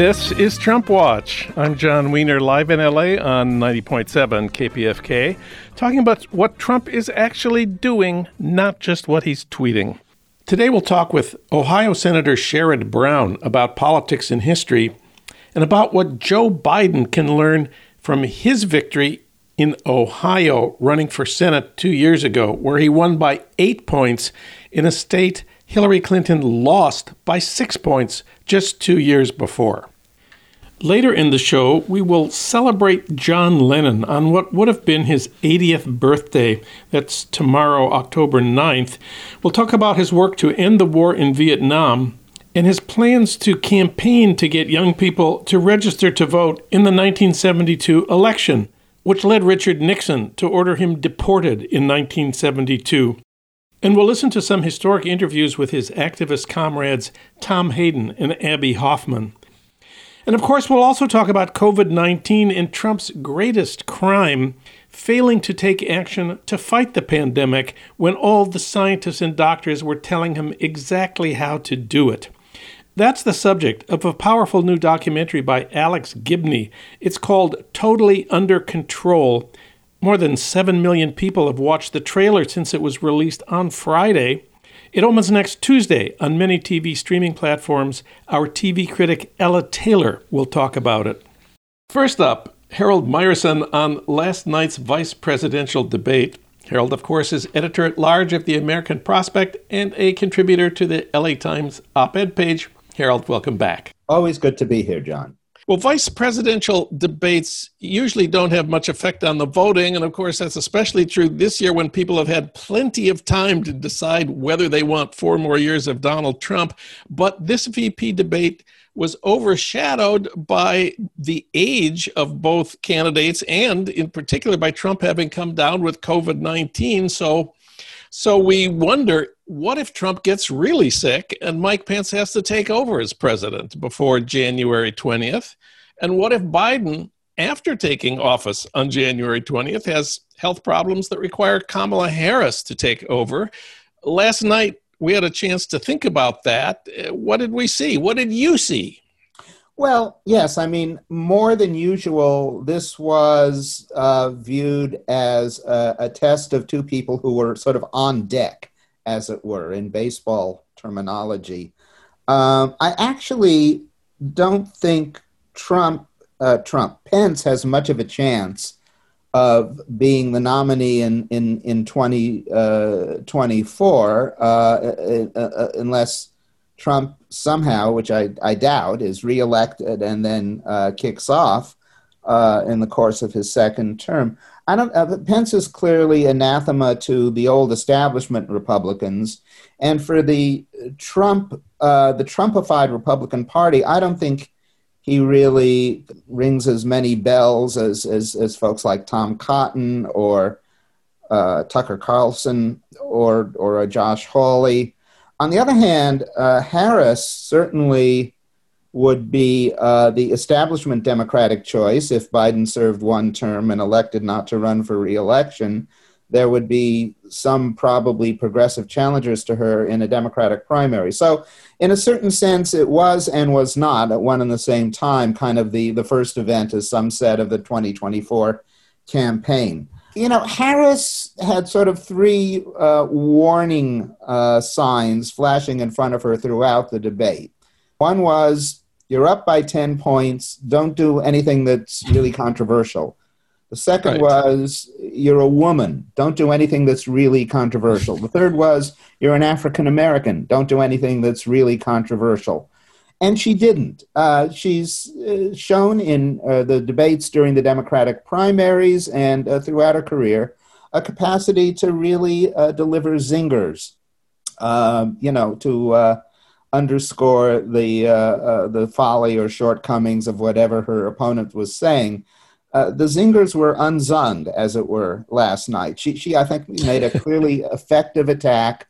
This is Trump Watch. I'm Jon Wiener, live in LA on 90.7 KPFK, talking about what Trump is actually doing, not just what he's tweeting. Today we'll talk with Ohio Senator Sherrod Brown about politics and history and about what Joe Biden can learn from his victory in Ohio running for Senate two years ago, where he won by eight points in a state Hillary Clinton lost by six points just two years before. Later in the show, we will celebrate John Lennon on what would have been his 80th birthday. That's tomorrow, October 9th. We'll talk about his work to end the war in Vietnam and his plans to campaign to get young people to register to vote in the 1972 election, which led Richard Nixon to order him deported in 1972. And we'll listen to some historic interviews with his activist comrades Tom Hayden and Abbie Hoffman. And of course, we'll also talk about COVID 19 and Trump's greatest crime, failing to take action to fight the pandemic when all the scientists and doctors were telling him exactly how to do it. That's the subject of a powerful new documentary by Alex Gibney. It's called Totally Under Control more than 7 million people have watched the trailer since it was released on Friday. It opens next Tuesday on many TV streaming platforms. Our TV critic Ella Taylor will talk about it. First up, Harold Meyerson on last night's vice presidential debate. Harold, of course, is editor at large of the American Prospect and a contributor to the LA Times op ed page. Harold, welcome back. Always good to be here, Jon. Well, vice presidential debates usually don't have much effect on the voting. And of course, that's especially true this year when people have had plenty of time to decide whether they want four more years of Donald Trump. But this VP debate was overshadowed by the age of both candidates and, in particular, by Trump having come down with COVID 19. So so we wonder what if Trump gets really sick and Mike Pence has to take over as president before January 20th? And what if Biden, after taking office on January 20th, has health problems that require Kamala Harris to take over? Last night, we had a chance to think about that. What did we see? What did you see? Well, yes. I mean, more than usual, this was uh, viewed as a, a, test of two people who were sort of on deck, as it were, in baseball terminology. Um, I actually don't think Trump, uh, Trump, Pence has much of a chance of being the nominee in in in 2024 uh, uh, uh, unless Trump somehow, which I, I doubt, is reelected and then uh, kicks off uh, in the course of his second term. I don't. Uh, Pence is clearly anathema to the old establishment Republicans, and for the Trump, uh, the Trumpified Republican Party, I don't think he really rings as many bells as as, as folks like Tom Cotton or uh, Tucker Carlson or or Josh Hawley. On the other hand, uh, Harris certainly would be uh, the establishment Democratic choice if Biden served one term and elected not to run for reelection. There would be some probably progressive challengers to her in a Democratic primary. So, in a certain sense, it was and was not at one and the same time kind of the, the first event, as some said, of the 2024 campaign you know, Harris had sort of three uh, warning uh, signs flashing in front of her throughout the debate. One was, you're up by 10 points, don't do anything that's really controversial. The second right. was, you're a woman, don't do anything that's really controversial. The third was, you're an African American, don't do anything that's really controversial and she didn't. Uh, she's uh, shown in uh, the debates during the Democratic primaries and uh, throughout her career a capacity to really uh, deliver zingers, um, you know, to uh, underscore the the folly or shortcomings of whatever her opponent was saying. the zingers were unzunged, as it were, last night. She, she I think, made a clearly effective attack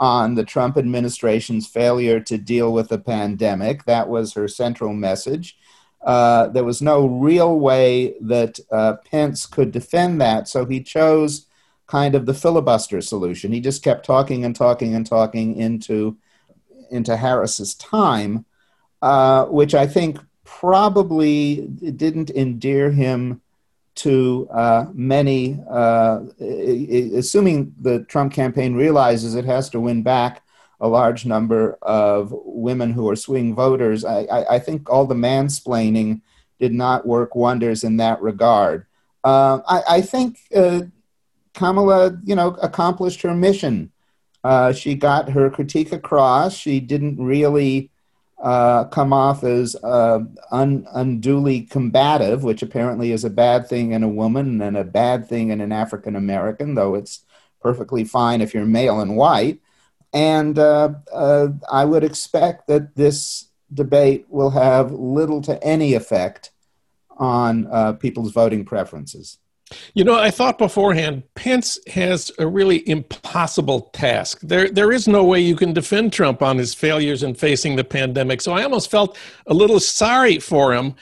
on the Trump administration's failure to deal with the pandemic. That was her central message. Uh, there was no real way that uh, Pence could defend that, so he chose kind of the filibuster solution. He just kept talking and talking and talking into into Harris's time, uh, which I think probably didn't endear him to uh, many, uh, assuming the Trump campaign realizes it has to win back a large number of women who are swing voters. I, I, I think all the mansplaining did not work wonders in that regard. Uh, I, I, think uh, Kamala, you know, accomplished her mission. Uh, she got her critique across. She didn't really uh, come off as uh, un- unduly combative, which apparently is a bad thing in a woman and a bad thing in an African American, though it's perfectly fine if you're male and white. And uh, uh, I would expect that this debate will have little to any effect on people's voting preferences. You know, I thought beforehand, Pence has a really impossible task. There, there is no way you can defend Trump on his failures in facing the pandemic. So I almost felt a little sorry for him.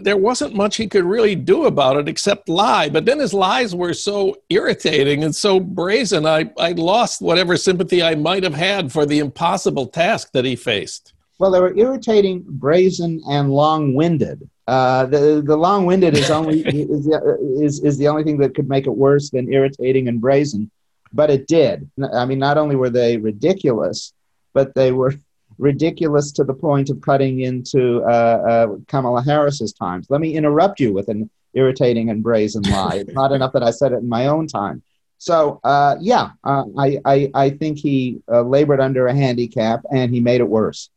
There wasn't much he could really do about it except lie. But then his lies were so irritating and so brazen, I, I lost whatever sympathy I might have had for the impossible task that he faced. Well, they were irritating, brazen, and long-winded. Uh, the the long-winded is only is, the, is is the only thing that could make it worse than irritating and brazen, but it did. I mean, not only were they ridiculous, but they were ridiculous to the point of cutting into uh, uh, Kamala Harris's times. Let me interrupt you with an irritating and brazen lie. it's not enough that I said it in my own time. So uh, yeah, uh, I, I I think he uh, labored under a handicap and he made it worse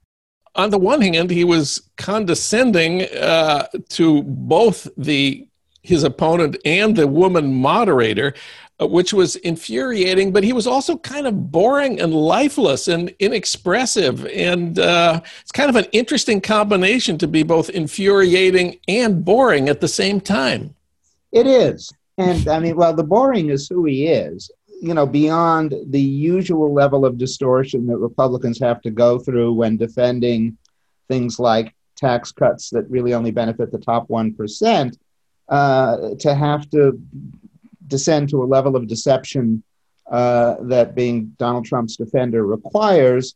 on the one hand, he was condescending uh, to both the his opponent and the woman moderator, uh, which was infuriating. But he was also kind of boring and lifeless and inexpressive, and uh, it's kind of an interesting combination to be both infuriating and boring at the same time. It is, and I mean, well, the boring is who he is, you know, beyond the usual level of distortion that Republicans have to go through when defending things like tax cuts that really only benefit the top 1%, uh, to have to descend to a level of deception uh, that being Donald Trump's defender requires,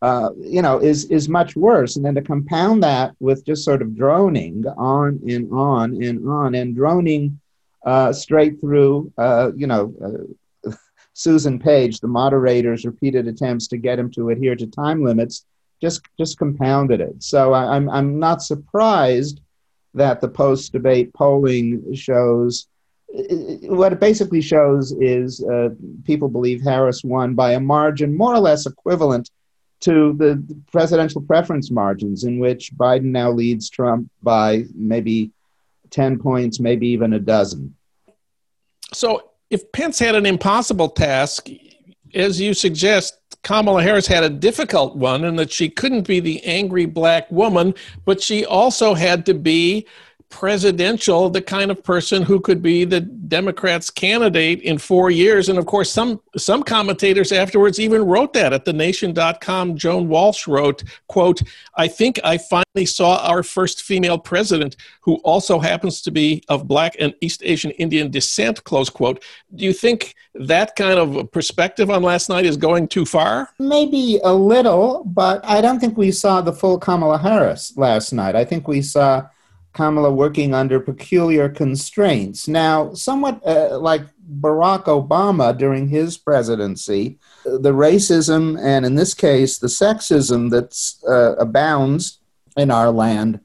uh, you know, is, is much worse. And then to compound that with just sort of droning on and on and on and droning uh, straight through, uh, you know, uh, Susan Page, the moderator's repeated attempts to get him to adhere to time limits, just just compounded it. So I, I'm I'm not surprised that the post debate polling shows what it basically shows is uh, people believe Harris won by a margin more or less equivalent to the presidential preference margins, in which Biden now leads Trump by maybe 10 points, maybe even a dozen. So if Pence had an impossible task, as you suggest, Kamala Harris had a difficult one in that she couldn't be the angry black woman, but she also had to be presidential, the kind of person who could be the Democrats' candidate in four years. And of course, some some commentators afterwards even wrote that at the nation.com. Joan Walsh wrote, quote, I think I finally saw our first female president who also happens to be of black and East Asian Indian descent, close quote. Do you think that kind of perspective on last night is going too far? Maybe a little, but I don't think we saw the full Kamala Harris last night. I think we saw Kamala working under peculiar constraints. Now, somewhat uh, like Barack Obama during his presidency, the racism and, in this case, the sexism that uh, abounds in our land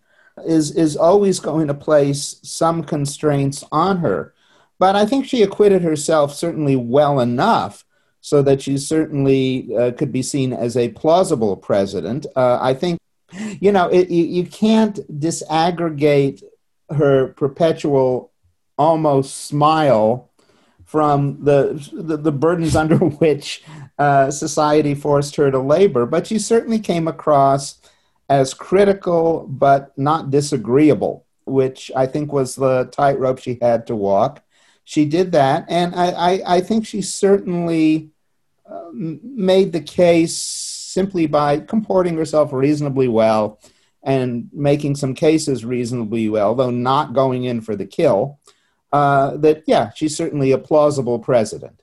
is, is always going to place some constraints on her. But I think she acquitted herself certainly well enough so that she certainly uh, could be seen as a plausible president. Uh, I think you know, it, you, you can't disaggregate her perpetual almost smile from the, the, the burdens under which uh, society forced her to labor. But she certainly came across as critical but not disagreeable, which I think was the tightrope she had to walk. She did that, and I, I, I think she certainly uh, made the case simply by comporting herself reasonably well and making some cases reasonably well, though not going in for the kill, uh, that, yeah, she's certainly a plausible president.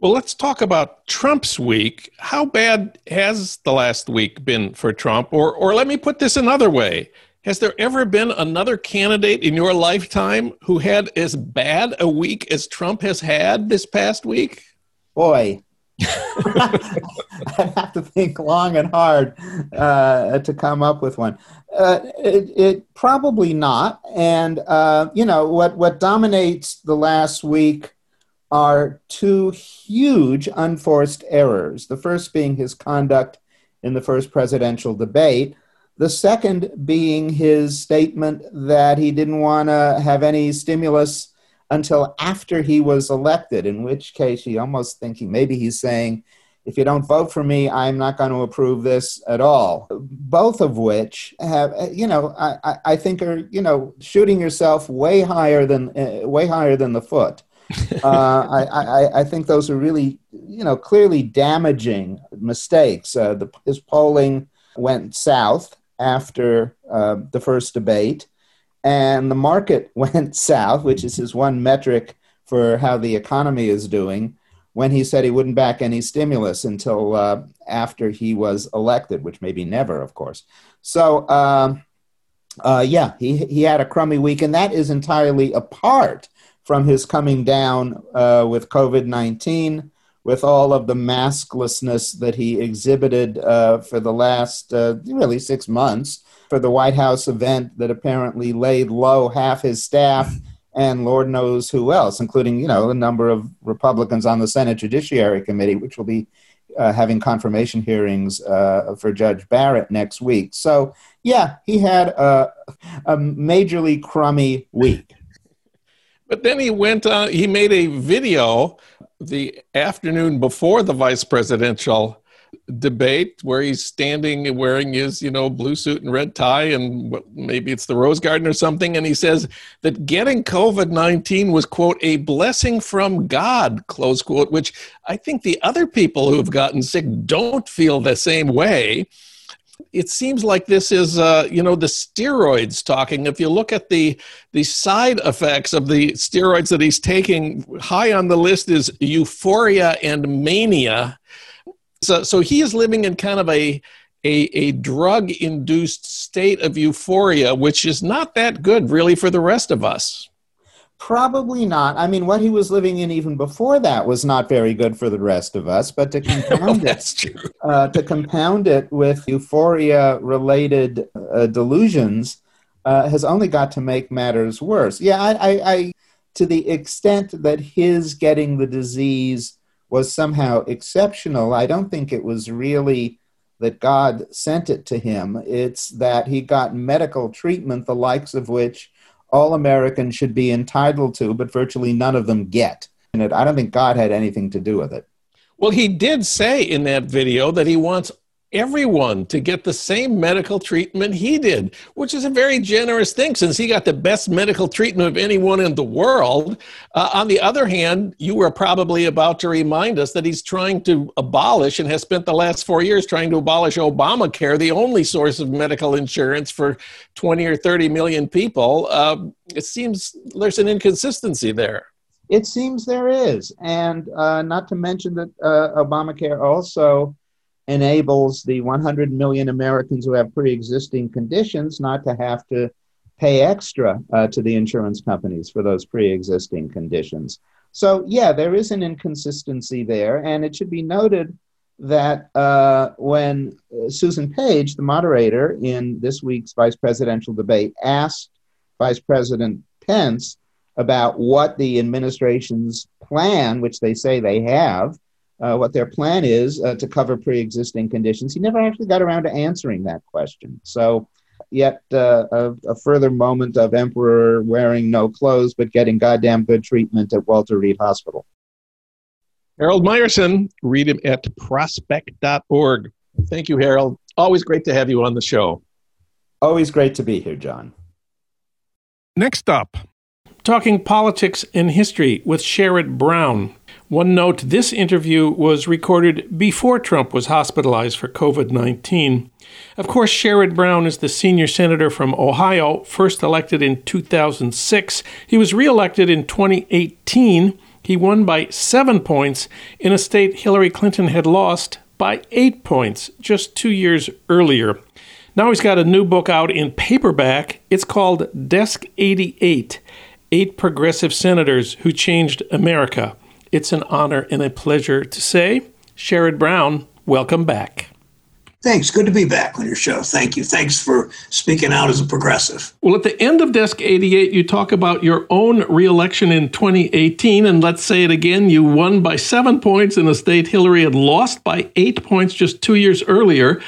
Well, let's talk about Trump's week. How bad has the last week been for Trump? Or, or let me put this another way Has there ever been another candidate in your lifetime who had as bad a week as Trump has had this past week? Boy, I'd have to think long and hard uh, to come up with one. Uh, it, it, probably not. And uh, you know what? What dominates the last week are two huge unforced errors. The first being his conduct in the first presidential debate, the second being his statement that he didn't want to have any stimulus until after he was elected, in which case you almost thinking maybe he's saying, if you don't vote for me, I'm not going to approve this at all. Both of which have, you know, I, I think are, you know, shooting yourself way higher than, uh, way higher than the foot. uh, I, I, I, think those are really, you know, clearly damaging mistakes. Uh, the, his polling went south after uh, the first debate, and the market went south, which is his one metric for how the economy is doing, when he said he wouldn't back any stimulus until uh, after he was elected, which maybe never, of course. So, um, uh, yeah, he, he had a crummy week, and that is entirely apart from his coming down uh, with COVID 19 with all of the masklessness that he exhibited uh, for the last uh, really six months for the White House event that apparently laid low half his staff and Lord knows who else, including you know a number of Republicans on the Senate Judiciary Committee, which will be uh, having confirmation hearings uh, for Judge Barrett next week. So yeah, he had a, a majorly crummy week. But then he went on, he made a video the afternoon before the vice presidential debate where he's standing wearing his you know blue suit and red tie and maybe it's the rose garden or something and he says that getting covid-19 was quote a blessing from god close quote which i think the other people who have gotten sick don't feel the same way. It seems like this is uh, you know the steroids talking. If you look at the the side effects of the steroids that he's taking high on the list is euphoria and mania so so he is living in kind of a a, a drug induced state of euphoria which is not that good really for the rest of us Probably not. I mean, what he was living in even before that was not very good for the rest of us. But to compound it, uh, to compound it with euphoria-related uh, delusions, uh, has only got to make matters worse. Yeah, I, I, I, to the extent that his getting the disease was somehow exceptional, I don't think it was really that God sent it to him. It's that he got medical treatment, the likes of which all Americans should be entitled to, but virtually none of them get. And I don't think God had anything to do with it. Well, he did say in that video that he wants everyone to get the same medical treatment he did, which is a very generous thing since he got the best medical treatment of anyone in the world. Uh, on the other hand, you were probably about to remind us that he's trying to abolish and has spent the last four years trying to abolish Obamacare, the only source of medical insurance for 20 or 30 million people. Uh, it seems there's an inconsistency there. It seems there is. And uh, not to mention that uh, Obamacare also enables the 100 million Americans who have pre existing conditions not to have to pay extra uh, to the insurance companies for those pre existing conditions. So, yeah, there is an inconsistency there. And it should be noted that uh, when uh, Susan Page, the moderator in this week's vice presidential debate, asked Vice President Pence about what the administration's plan, which they say they have, uh, what their plan is uh, to cover pre-existing conditions. He never actually got around to answering that question. So, yet uh, a, a, further moment of emperor wearing no clothes but getting goddamn good treatment at Walter Reed Hospital. Harold Meyerson, read him at prospect.org. Thank you, Harold. Always great to have you on the show. Always great to be here, John. Next up, talking politics and history with Sherrod Brown. One note this interview was recorded before Trump was hospitalized for COVID 19. Of course, Sherrod Brown is the senior senator from Ohio, first elected in 2006. He was reelected in 2018. He won by seven points in a state Hillary Clinton had lost by eight points just two years earlier. Now he's got a new book out in paperback. It's called Desk 88 Eight Progressive Senators Who Changed America. It's an honor and a pleasure to say, Sherrod Brown, welcome back. Thanks. Good to be back on your show. Thank you. Thanks for speaking out as a progressive. Well, at the end of Desk 88, you talk about your own reelection in 2018. And let's say it again you won by seven points in a state Hillary had lost by eight points just two years earlier.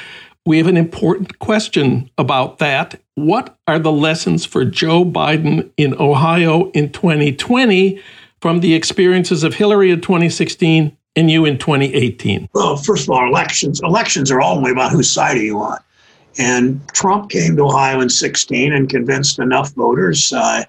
We have an important question about that. What are the lessons for Joe Biden in Ohio in 2020 from the experiences of Hillary in 2016 and you in 2018? Well, first of all, elections elections are only about whose side are you on. And Trump came to Ohio in 16 and convinced enough voters, uh,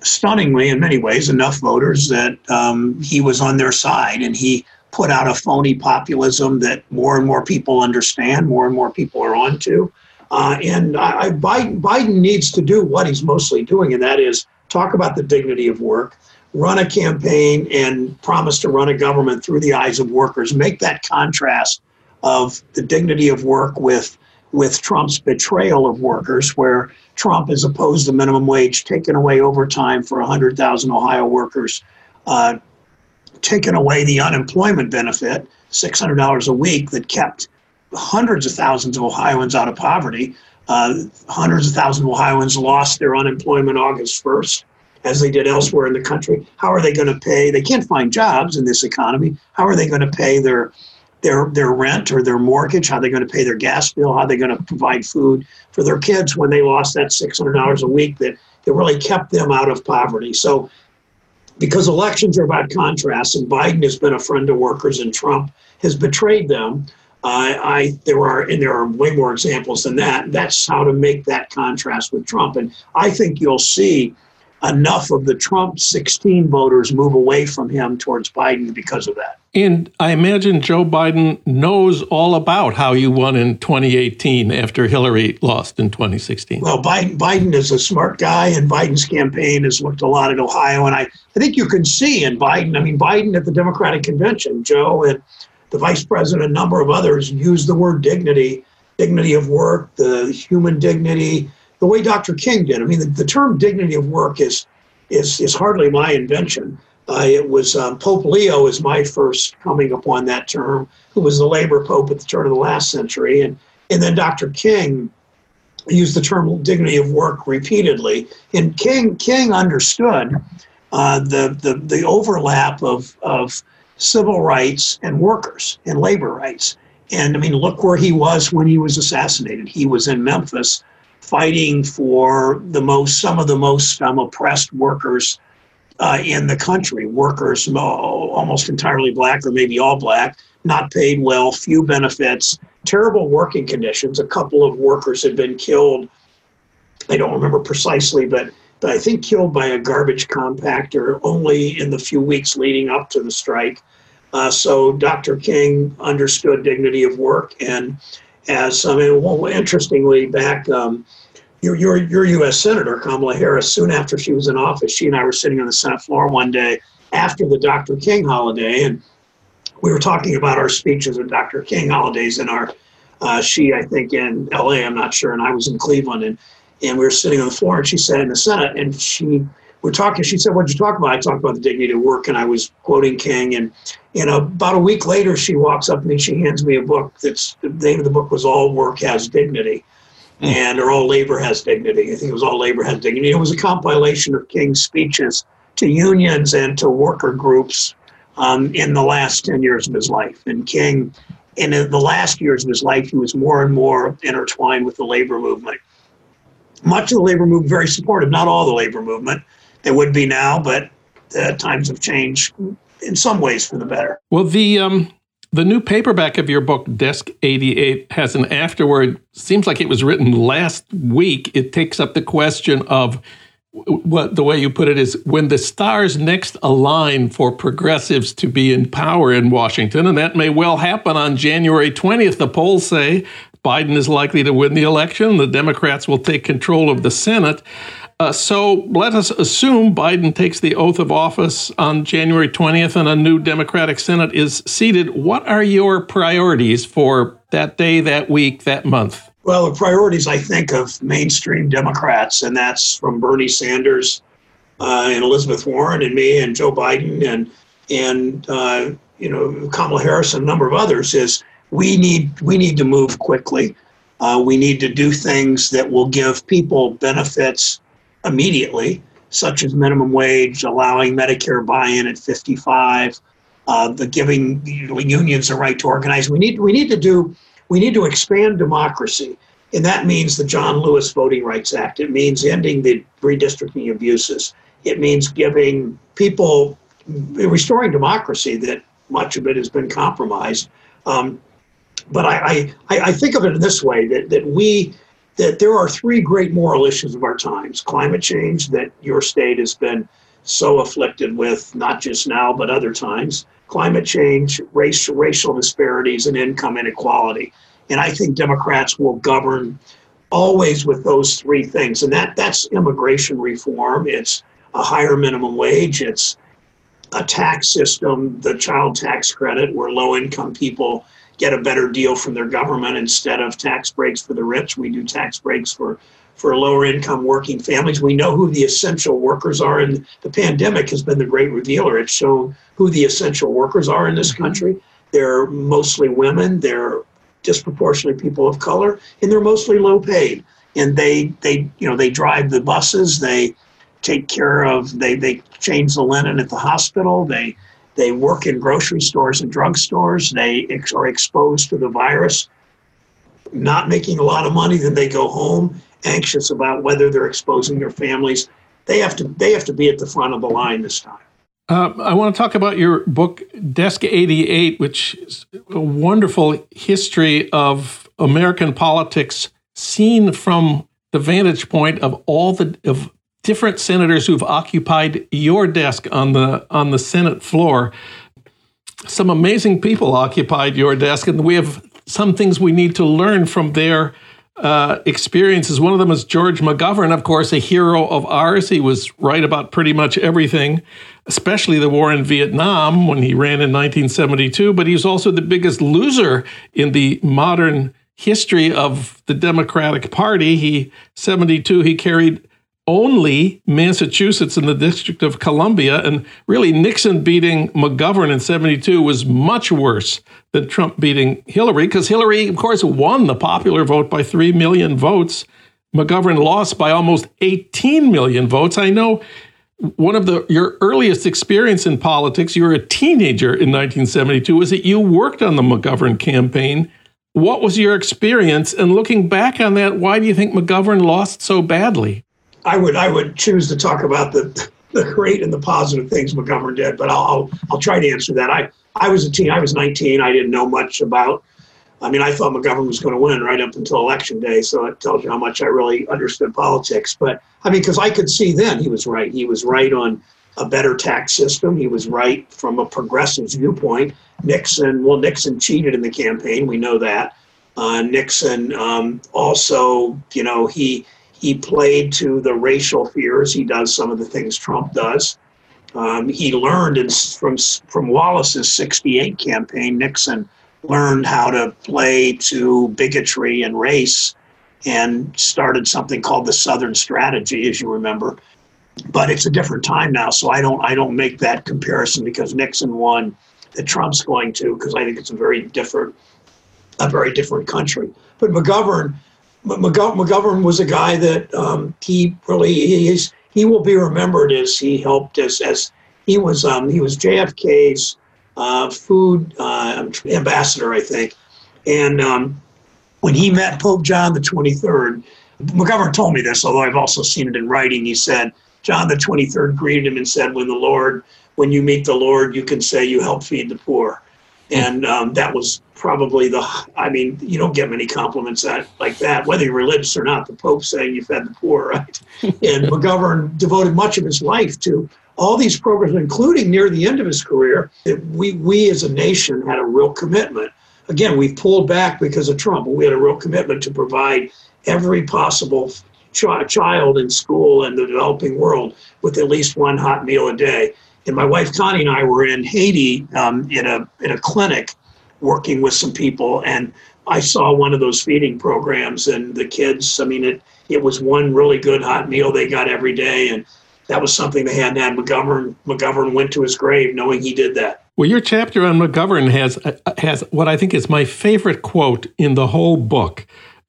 stunningly in many ways, enough voters that um, he was on their side. And he put out a phony populism that more and more people understand, more and more people are onto. Uh, and I, I, Biden, Biden needs to do what he's mostly doing, and that is talk about the dignity of work, run a campaign and promise to run a government through the eyes of workers. Make that contrast of the dignity of work with with Trump's betrayal of workers, where Trump has opposed the minimum wage, taken away overtime for 100,000 Ohio workers, uh, taken away the unemployment benefit, $600 a week, that kept hundreds of thousands of Ohioans out of poverty. Uh, hundreds of thousands of Ohioans lost their unemployment August 1st as they did elsewhere in the country. How are they going to pay? They can't find jobs in this economy. How are they going to pay their their their rent or their mortgage? How are they going to pay their gas bill? How are they going to provide food for their kids when they lost that six hundred dollars a week that that really kept them out of poverty? So. Because elections are about contrast, and Biden has been a friend to workers, and Trump has betrayed them. Uh, I there are and there are way more examples than that. That's how to make that contrast with Trump, and I think you'll see enough of the Trump 16 voters move away from him towards Biden because of that. And I imagine Joe Biden knows all about how you won in 2018 after Hillary lost in 2016. Well, Biden, Biden is a smart guy, and Biden's campaign has looked a lot at Ohio. And I, I think you can see in Biden, I mean, Biden at the Democratic convention, Joe and the vice president, a number of others used the word dignity, dignity of work, the human dignity, the way Dr. King did. I mean, the, the term dignity of work is is is hardly my invention. Uh, it was um, Pope Leo is my first coming upon that term, who was the labor pope at the turn of the last century, and and then Dr. King used the term dignity of work repeatedly. And King King understood uh, the, the the overlap of of civil rights and workers and labor rights. And I mean, look where he was when he was assassinated. He was in Memphis fighting for the most, some of the most um, oppressed workers uh, in the country. Workers almost entirely black or maybe all black, not paid well, few benefits, terrible working conditions. A couple of workers had been killed. I don't remember precisely, but but I think killed by a garbage compactor only in the few weeks leading up to the strike. Uh, so Dr. King understood dignity of work and as I mean, well, interestingly, back um, your, your your U.S. Senator Kamala Harris, soon after she was in office, she and I were sitting on the Senate floor one day after the Dr. King holiday, and we were talking about our speeches at Dr. King holidays and our uh, she, I think, in L.A. I'm not sure, and I was in Cleveland, and and we were sitting on the floor, and she said in the Senate, and she we're talking. She said, "What'd you talk about?" I talked about the dignity of work, and I was quoting King. And and about a week later, she walks up to me. She hands me a book. That's the name of the book was "All Work Has Dignity," mm. and or "All Labor Has Dignity." I think it was "All Labor Has Dignity." It was a compilation of King's speeches to unions and to worker groups um, in the last ten years of his life. And King, in the last years of his life, he was more and more intertwined with the labor movement much of the labor movement very supportive, not all the labor movement, it would be now, but uh, times have changed in some ways for the better. Well, the um, the new paperback of your book, Desk 88, has an afterword. Seems like it was written last week. It takes up the question of what the way you put it is when the stars next align for progressives to be in power in Washington, and that may well happen on January 20th. The polls say Biden is likely to win the election. The Democrats will take control of the Senate. Uh, so let us assume Biden takes the oath of office on January 20th and a new Democratic Senate is seated. What are your priorities for that day, that week, that month? Well, the priorities I think of mainstream Democrats, and that's from Bernie Sanders uh, and Elizabeth Warren and me and Joe Biden and and uh, you know Kamala Harris and a number of others, is we need we need to move quickly. Uh, we need to do things that will give people benefits immediately, such as minimum wage, allowing Medicare buy-in at 55, uh, the giving unions the right to organize. We need we need to do we need to expand democracy, and that means the John Lewis Voting Rights Act. It means ending the redistricting abuses. It means giving people restoring democracy that much of it has been compromised. Um, but I, I, I think of it in this way that, that we that there are three great moral issues of our times climate change that your state has been so afflicted with not just now but other times climate change race, racial disparities and income inequality. And i think democrats will govern always with those three things. And that that's immigration reform. It's a higher minimum wage. It's a tax system the child tax credit where low income people get a better deal from their government instead of tax breaks for the rich. We do tax breaks for for lower income working families. We know who the essential workers are, and the pandemic has been the great revealer. It's shown who the essential workers are in this mm-hmm. country. They're mostly women. They're disproportionately people of color, and they're mostly low paid. And they they you know they drive the buses. They take care of they they change the linen at the hospital. They they work in grocery stores and drugstores. They ex- are exposed to the virus, not making a lot of money. Then they go home anxious about whether they're exposing their families. They have to they have to be at the front of the line this time. Uh, I want to talk about your book, Desk 88, which is a wonderful history of American politics seen from the vantage point of all the of different senators who've occupied your desk on the on the Senate floor. Some amazing people occupied your desk, and we have some things we need to learn from their uh, experiences. One of them is George McGovern, of course, a hero of ours. He was right about pretty much everything, especially the war in Vietnam when he ran in 1972. But he's also the biggest loser in the modern history of the Democratic Party. He 72 he carried only Massachusetts and the District of Columbia. And really, Nixon beating McGovern in 72 was much worse than Trump beating Hillary, because Hillary, of course, won the popular vote by 3 million votes. McGovern lost by almost 18 million votes. I know one of the your earliest experience in politics, you were a teenager in 1972, was that you worked on the McGovern campaign. What was your experience? And looking back on that, why do you think McGovern lost so badly? I would I would choose to talk about the the great and the positive things McGovern did, but I'll I'll, I'll try to answer that. I I was a teen. I was 19. I didn't know much about. I mean, I thought McGovern was going to win right up until election day, so it tells you how much I really understood politics. But I mean, because I could see then he was right. He was right on a better tax system. He was right from a progressive viewpoint. Nixon, well, Nixon cheated in the campaign. We know that. Uh, Nixon um, also, you know, he he played to the racial fears. He does some of the things Trump does. Um, he learned in, from from Wallace's '68 campaign. Nixon learned how to play to bigotry and race, and started something called the Southern Strategy, as you remember. But it's a different time now, so I don't I don't make that comparison because Nixon won that Trump's going to because I think it's a very different a very different country. But McGovern McGovern was a guy that um, he really he he will be remembered as he helped as as he was um, he was JFK's uh, food uh, ambassador, I think, and um, when he met Pope John the Twenty Third, McGovern told me this, although I've also seen it in writing. He said John the Twenty Third greeted him and said, "When the Lord, when you meet the Lord, you can say you help feed the poor." And um, that was probably the i mean you don't get many compliments that, like that whether you're religious or not the pope saying you fed the poor right? And mcgovern devoted much of his life to all these programs including near the end of his career we we as a nation had a real commitment. Again we've pulled back because of trump but we had a real commitment to provide every possible ch- child in school and the developing world with at least one hot meal a day and my wife Connie and I were in Haiti um, in a in a clinic, working with some people, and I saw one of those feeding programs, and the kids. I mean, it it was one really good hot meal they got every day, and that was something they hadn't had. McGovern McGovern went to his grave knowing he did that. Well, your chapter on McGovern has has what I think is my favorite quote in the whole book.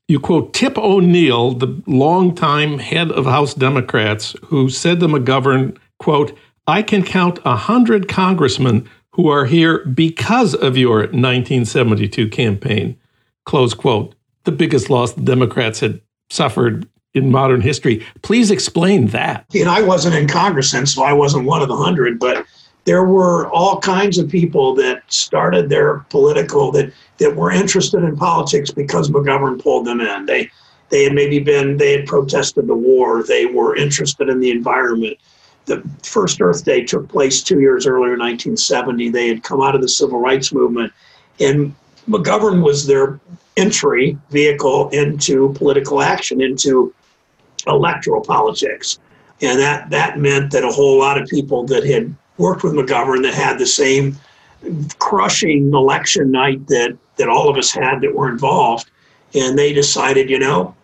You quote Tip O'Neill, the longtime head of House Democrats, who said to McGovern, quote, I can count a hundred congressmen who are here because of your 1972 campaign. Close quote. The biggest loss the Democrats had suffered in modern history. Please explain that. And I wasn't in Congress then, so I wasn't one of the hundred, but there were all kinds of people that started their political that that were interested in politics because McGovern pulled them in. They they had maybe been they had protested the war. They were interested in the environment. The first Earth Day took place two years earlier, 1970. They had come out of the civil rights movement, and McGovern was their entry vehicle into political action, into electoral politics. And that, that meant that a whole lot of people that had worked with McGovern that had the same crushing election night that, that all of us had that were involved. And they decided, you know,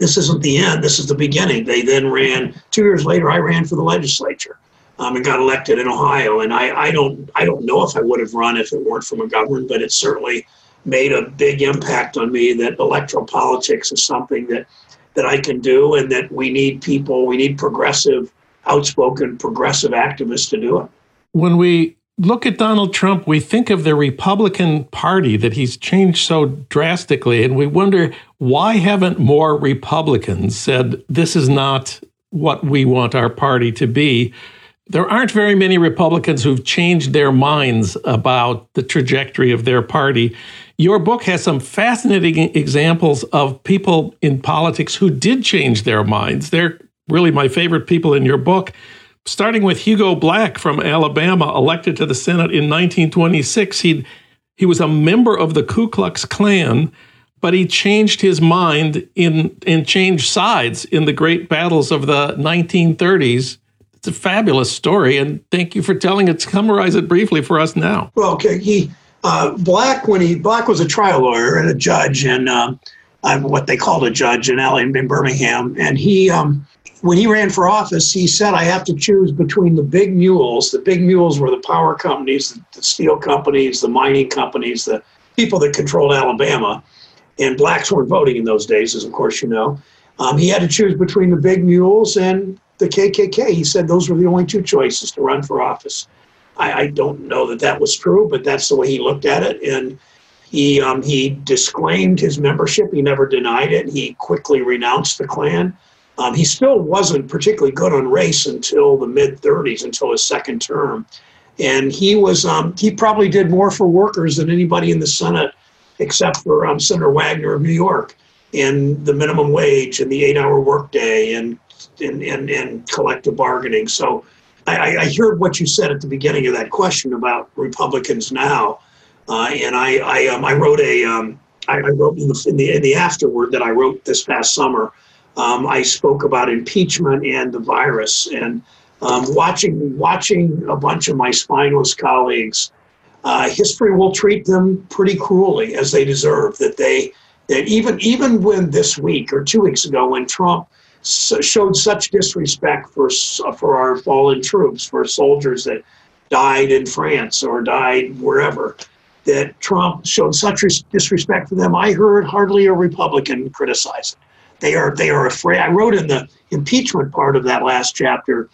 this isn't the end, this is the beginning. They then ran, two years later, I ran for the legislature. Um, and got elected in Ohio. And I, I don't I don't know if I would have run if it weren't for McGovern, but it certainly made a big impact on me that electoral politics is something that that I can do and that we need people, we need progressive, outspoken progressive activists to do it. When we look at Donald Trump, we think of the Republican Party that he's changed so drastically, and we wonder why haven't more Republicans said this is not what we want our party to be? There aren't very many Republicans who've changed their minds about the trajectory of their party. Your book has some fascinating examples of people in politics who did change their minds. They're really my favorite people in your book, starting with Hugo Black from Alabama, elected to the Senate in 1926. He he was a member of the Ku Klux Klan, but he changed his mind in and changed sides in the great battles of the 1930s. It's a fabulous story, and thank you for telling it. Summarize it briefly for us now. Well, okay, he uh, Black, when he Black was a trial lawyer and a judge, and uh, I'm what they called a judge in LA in Birmingham, and he um, when he ran for office, he said, "I have to choose between the big mules. The big mules were the power companies, the steel companies, the mining companies, the people that controlled Alabama, and blacks weren't voting in those days, as of course you know. Um, he had to choose between the big mules and the KKK. He said those were the only two choices to run for office." I, I, don't know that that was true, but that's the way he looked at it. And he um, he disclaimed his membership. He never denied it. He quickly renounced the Klan. Um, he still wasn't particularly good on race until the mid 30s, until his second term. And he was um, he probably did more for workers than anybody in the Senate, except for um, Senator Wagner of New York, and the minimum wage and the eight-hour workday and and, and and collective bargaining. So I, I heard what you said at the beginning of that question about Republicans now, uh, and I I, um, I wrote a um, I, wrote in the, in the in the afterword that I wrote this past summer. Um, I spoke about impeachment and the virus, and um, watching watching a bunch of my spineless colleagues. Uh, history will treat them pretty cruelly as they deserve. That they that even even when this week or two weeks ago when Trump showed such disrespect for for our fallen troops, for soldiers that died in France or died wherever. That Trump showed such disrespect for them. I heard hardly a Republican criticize it. They are they are afraid. I wrote in the impeachment part of that last chapter.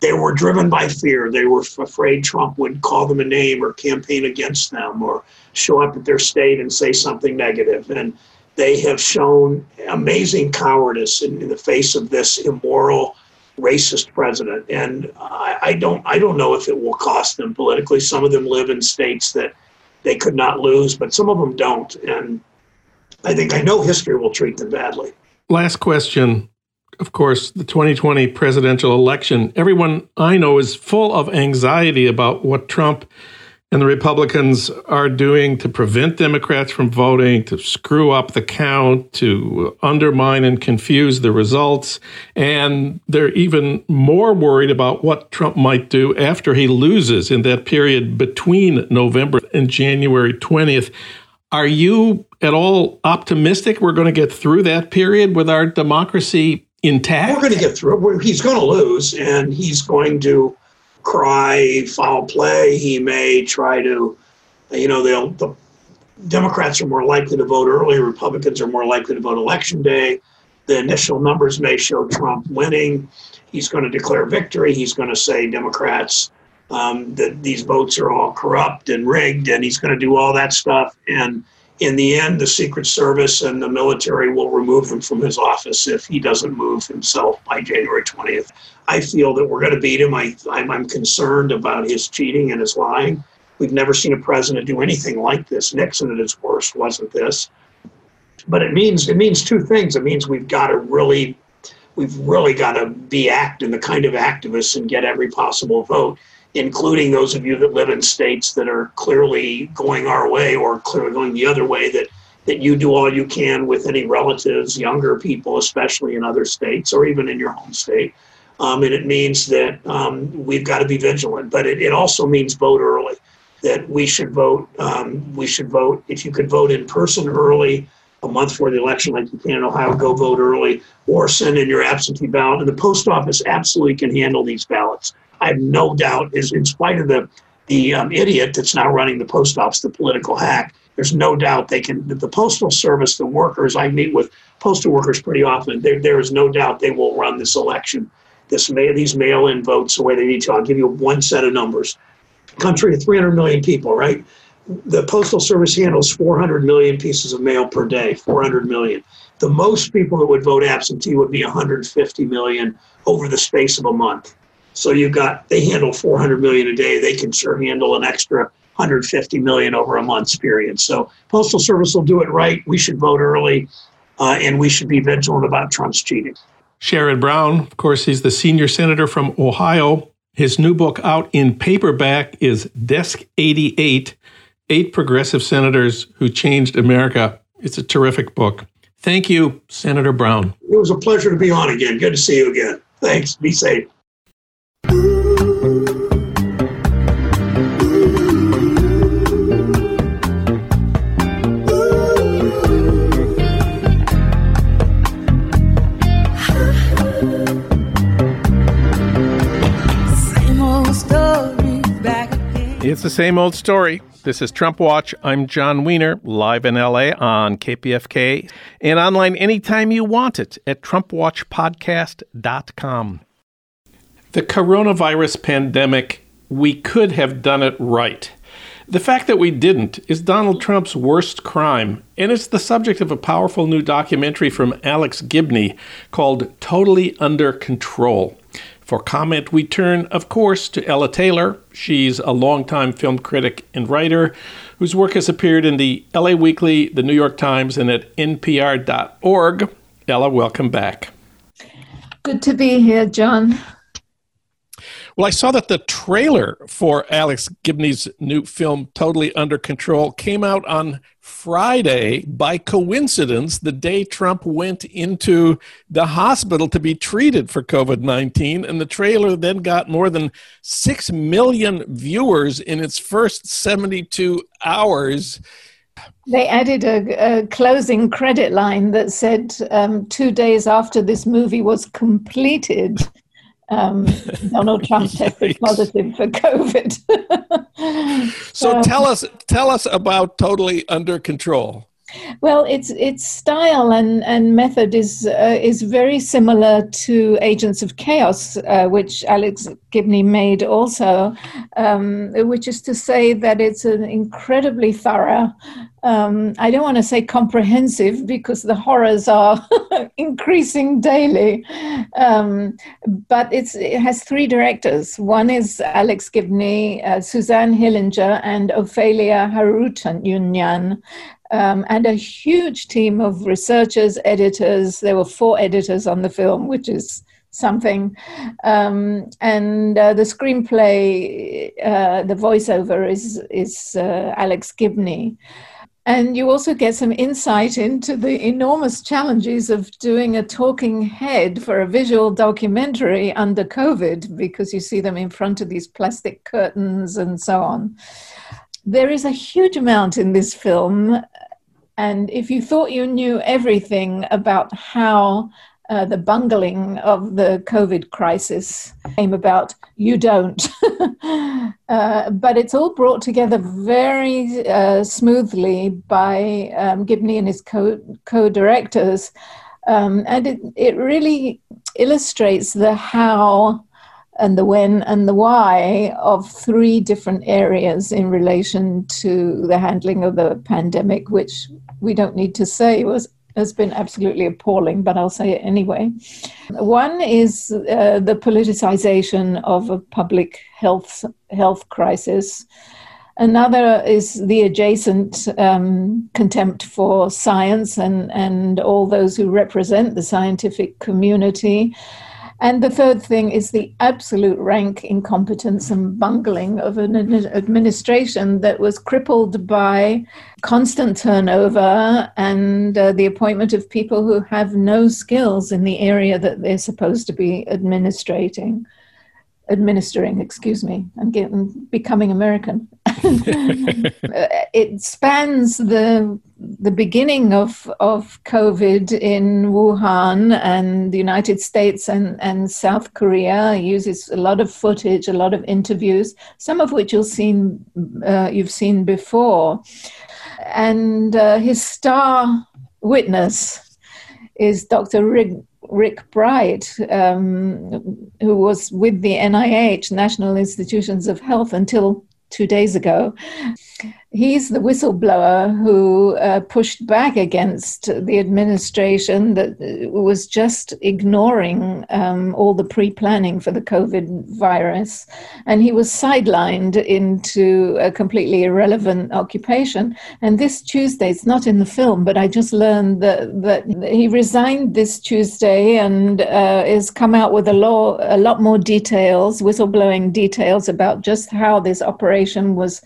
They were driven by fear. They were afraid Trump would call them a name or campaign against them or show up at their state and say something negative. And they have shown amazing cowardice in, in the face of this immoral, racist president. And I, I, don't I don't know if it will cost them politically. Some of them live in states that they could not lose, but some of them don't. And I think I know history will treat them badly. Last question. Of course, the 2020 presidential election. Everyone I know is full of anxiety about what Trump and the Republicans are doing to prevent Democrats from voting, to screw up the count, to undermine and confuse the results. And they're even more worried about what Trump might do after he loses in that period between November and January 20th. Are you at all optimistic we're going to get through that period with our democracy intact? We're going to get through it. He's going to lose, and he's going to cry foul play. He may try to, you know, they'll, the Democrats are more likely to vote early, Republicans are more likely to vote election day. The initial numbers may show Trump winning. He's going to declare victory. He's going to say Democrats um, that these votes are all corrupt and rigged, and he's going to do all that stuff. And in the end, the Secret Service and the military will remove him from his office if he doesn't move himself by January 20th. I feel that we're going to beat him. I, I'm, I'm concerned about his cheating and his lying. We've never seen a president do anything like this. Nixon at his worst wasn't this. But it means it means two things. It means we've got to really we've really got to be act acting the kind of activists and get every possible vote, including those of you that live in states that are clearly going our way or clearly going the other way that that you do all you can with any relatives, younger people, especially in other states or even in your home state. Um, and it means that um, we've got to be vigilant, but it, it also means vote early that we should vote. Um, we should vote. If you could vote in person early, a month before the election, like you can in Ohio, go vote early or send in your absentee ballot. And the post office absolutely can handle these ballots. I have no doubt, is in spite of the the um, idiot that's now running the post office, the political hack. There's no doubt they can. The postal service, the workers. I meet with postal workers pretty often. There, there is no doubt they will run this election. This may these mail-in votes the way they need to. I'll give you one set of numbers country of 300 million people, right? The Postal Service handles 400 million pieces of mail per day, 400 million. The most people that would vote absentee would be 150 million over the space of a month. So you've got, they handle 400 million a day. They can sure handle an extra 150 million over a month's period. So Postal Service will do it right. We should vote early, uh, and we should be vigilant about Trump's cheating. Sherrod Brown, of course, he's the senior senator from Ohio. His new book out in paperback is Desk 88 Eight Progressive Senators Who Changed America. It's a terrific book. Thank you, Senator Brown. It was a pleasure to be on again. Good to see you again. Thanks. Be safe. It's the same old story. This is Trump Watch. I'm Jon Wiener, live in LA on KPFK and online anytime you want it at TrumpWatchPodcast.com. The coronavirus pandemic, we could have done it right. The fact that we didn't is Donald Trump's worst crime, and it's the subject of a powerful new documentary from Alex Gibney called Totally Under Control. For comment, we turn, of course, to Ella Taylor. She's a longtime film critic and writer whose work has appeared in the LA Weekly, the New York Times, and at NPR.org. Ella, welcome back. Good to be here, Jon. Well, I saw that the trailer for Alex Gibney's new film, Totally Under Control, came out on Friday by coincidence, the day Trump went into the hospital to be treated for COVID 19. And the trailer then got more than 6 million viewers in its first 72 hours. They added a, a, closing credit line that said um, two days after this movie was completed, um, Donald Trump tested positive for COVID. so tell us, tell us about Totally Under Control. Well, its its style and, and method is uh, is very similar to Agents of Chaos, uh, which Alex Gibney made also, um, which is to say that it's an incredibly thorough. Um, I don't want to say comprehensive because the horrors are increasing daily, um, but it's it has three directors. One is Alex Gibney, uh, Suzanne Hillinger, and Ophelia Harutyunyan um, and a huge team of researchers, editors. There were four editors on the film, which is something. Um, and uh, the screenplay, uh, the voiceover is is uh, Alex Gibney. And you also get some insight into the enormous challenges of doing a talking head for a visual documentary under COVID, because you see them in front of these plastic curtains and so on there is a huge amount in this film And if you thought you knew everything about how uh, the bungling of the COVID crisis came about, you don't. uh, but it's all brought together very uh, smoothly by um, Gibney and his co directors. Um, and it, it really illustrates the how and the when and the why of three different areas in relation to the handling of the pandemic, which we don't need to say was has been absolutely appalling, but I'll say it anyway. One is uh, the politicization of a public health health crisis. Another is the adjacent um, contempt for science and, and all those who represent the scientific community. And the third thing is the absolute rank incompetence and bungling of an administration that was crippled by constant turnover and uh, the appointment of people who have no skills in the area that they're supposed to be administrating administering, excuse me, I'm getting becoming American. it spans the the beginning of of COVID in Wuhan and the United States and, and South Korea. It uses a lot of footage, a lot of interviews, some of which you'll seen uh, you've seen before, and uh, his star witness is Dr. Rick Rick Bright, um, who was with the NIH, National Institutions of Health, until two days ago. He's the whistleblower who uh, pushed back against the administration that was just ignoring um, all the pre planning for the COVID virus. And he was sidelined into a completely irrelevant occupation. And this Tuesday, it's not in the film, but I just learned that, that he resigned this Tuesday and uh, has come out with a, law, a lot more details, whistleblowing details about just how this operation was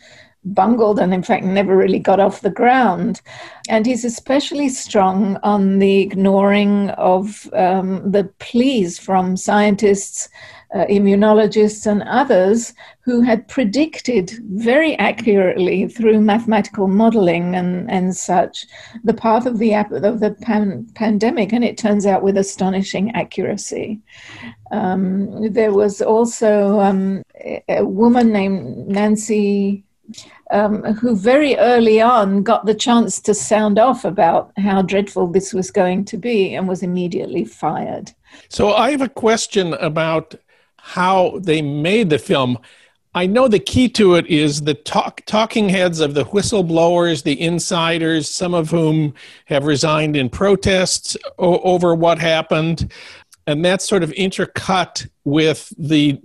bungled and, in fact, never really got off the ground. And he's especially strong on the ignoring of um, the pleas from scientists. Uh, immunologists and others who had predicted very accurately through mathematical modeling and, and such the path of the, of the pan- pandemic, and it turns out with astonishing accuracy. Um, there was also um, a woman named Nancy um, who very early on got the chance to sound off about how dreadful this was going to be and was immediately fired. So I have a question about how they made the film. I know the key to it is the talk, talking heads of the whistleblowers, the insiders, some of whom have resigned in protests o- over what happened. And that's sort of intercut with the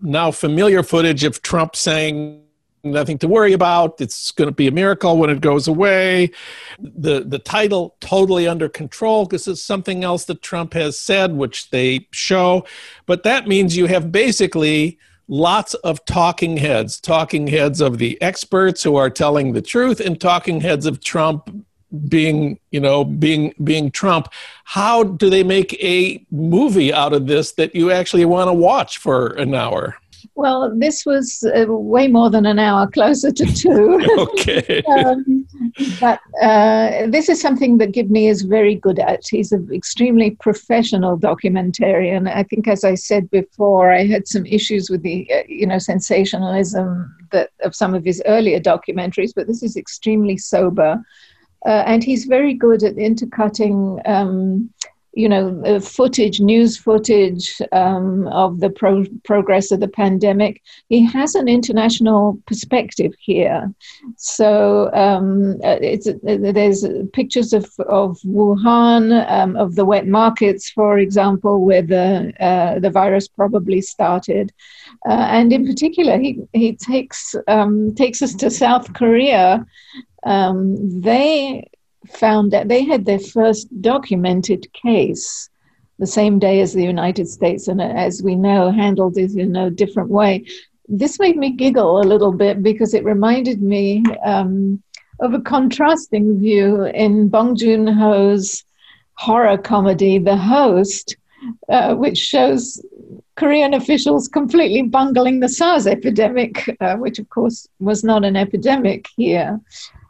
now familiar footage of Trump saying nothing to worry about. It's going to be a miracle when it goes away. The the title totally under control because it's something else that Trump has said, which they show. But that means you have basically lots of talking heads, talking heads of the experts who are telling the truth, and talking heads of Trump being you know being being trump how do they make a movie out of this that you actually want to watch for an hour well, this was uh, way more than an hour, closer to two. okay. um, but uh, this is something that Gibney is very good at. He's an extremely professional documentarian. I think, as I said before, I had some issues with the, uh, you know, sensationalism that of some of his earlier documentaries, but this is extremely sober. Uh, and he's very good at intercutting um, you know, footage, news footage um, of the pro- progress of the pandemic. He has an international perspective here. So um, uh, uh, there's pictures of, of Wuhan, um, of the wet markets, for example, where the, uh, the virus probably started. Uh, and in particular, he, he takes, um, takes us to South Korea. Um, they found that they had their first documented case the same day as the United States, and as we know, handled it in a different way. This made me giggle a little bit because it reminded me um, of a contrasting view in Bong Joon Ho's horror comedy, The Host, uh, which shows Korean officials completely bungling the SARS epidemic, uh, which of course was not an epidemic here.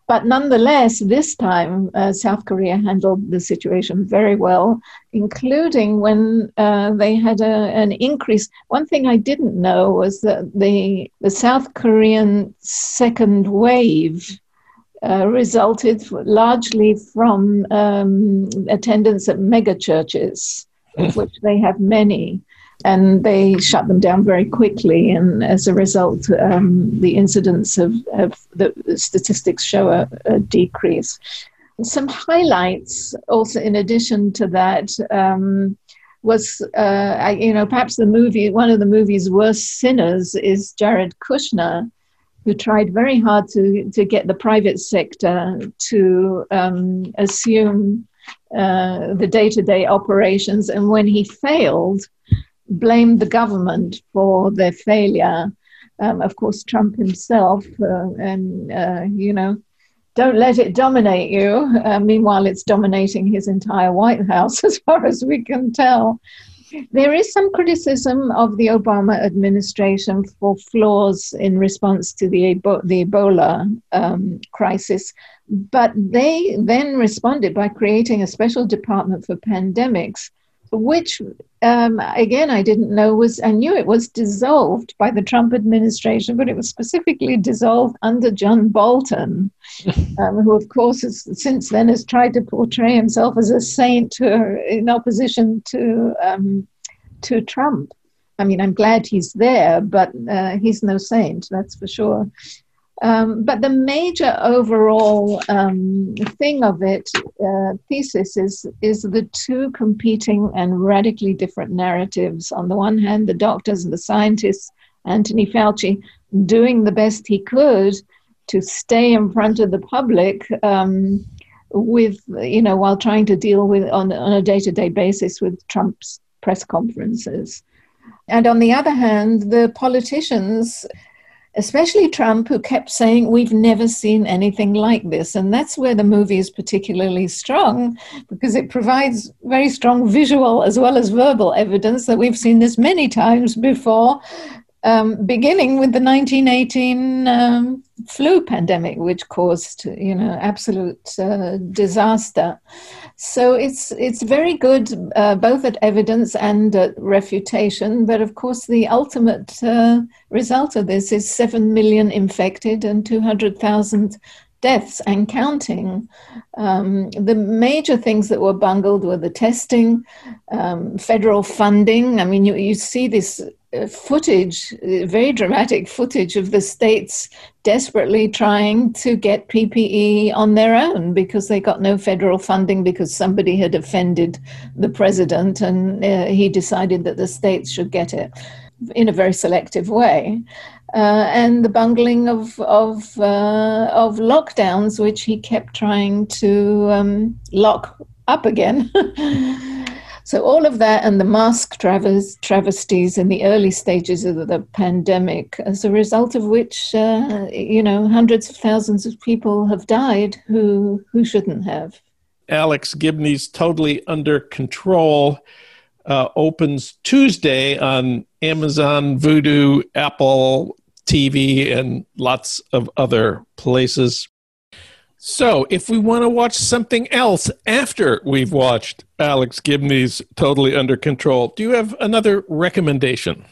But nonetheless, this time uh, South Korea handled the situation very well, including when uh, they had a, an increase. One thing I didn't know was that the, the South Korean second wave uh, resulted largely from um, attendance at mega churches, which they have many and they shut them down very quickly. And as a result, um, the incidence of, the, statistics show a, a, decrease. Some highlights, also in addition to that, um, was uh, you know perhaps the movie one of the movie's worst sinners is Jared Kushner, who tried very hard to to get the private sector to um, assume uh, the day to day operations, and when he failed blamed the government for their failure. Um, of course, Trump himself, uh, and uh, you know, don't let it dominate you. Uh, meanwhile, it's dominating his entire White House, as far as we can tell. There is some criticism of the Obama administration for flaws in response to the, Ebo- the Ebola um, crisis, but they then responded by creating a special department for pandemics which um, again I didn't know was I knew it was dissolved by the Trump administration, but it was specifically dissolved under John Bolton, um, who of course has, since then has tried to portray himself as a saint in opposition to um, to Trump. I mean, I'm glad he's there, but uh, he's no saint, that's for sure. Um, but the major overall um, thing of it, uh, thesis, is, is the two competing and radically different narratives. On the one hand, the doctors and the scientists, Anthony Fauci, doing the best he could to stay in front of the public um, with, you know, while trying to deal with on, on a day to day basis with Trump's press conferences. And on the other hand, the politicians especially Trump, who kept saying, We've never seen anything like this. And that's where the movie is particularly strong because it provides very strong visual as well as verbal evidence that we've seen this many times before um, beginning with the 1918 um, flu pandemic, which caused you know absolute uh, disaster. So it's it's very good uh, both at evidence and at refutation. But of course, the ultimate uh, result of this is seven million infected and 200,000 deaths and counting. Um, the major things that were bungled were the testing, um, federal funding. I mean, you, you see this uh, footage, uh, very dramatic footage of the states desperately trying to get PPE on their own because they got no federal funding because somebody had offended the president and uh, he decided that the states should get it in a very selective way. Uh, and the bungling of of uh, of lockdowns, which he kept trying to um, lock up again. So all of that and the mask travesties in the early stages of the pandemic, as a result of which, uh, you know, hundreds of thousands of people have died who who shouldn't have. Alex Gibney's totally under control. Uh, opens Tuesday on Amazon, Vudu, Apple TV, and lots of other places. So, if we want to watch something else after we've watched Alex Gibney's Totally Under Control, do you have another recommendation?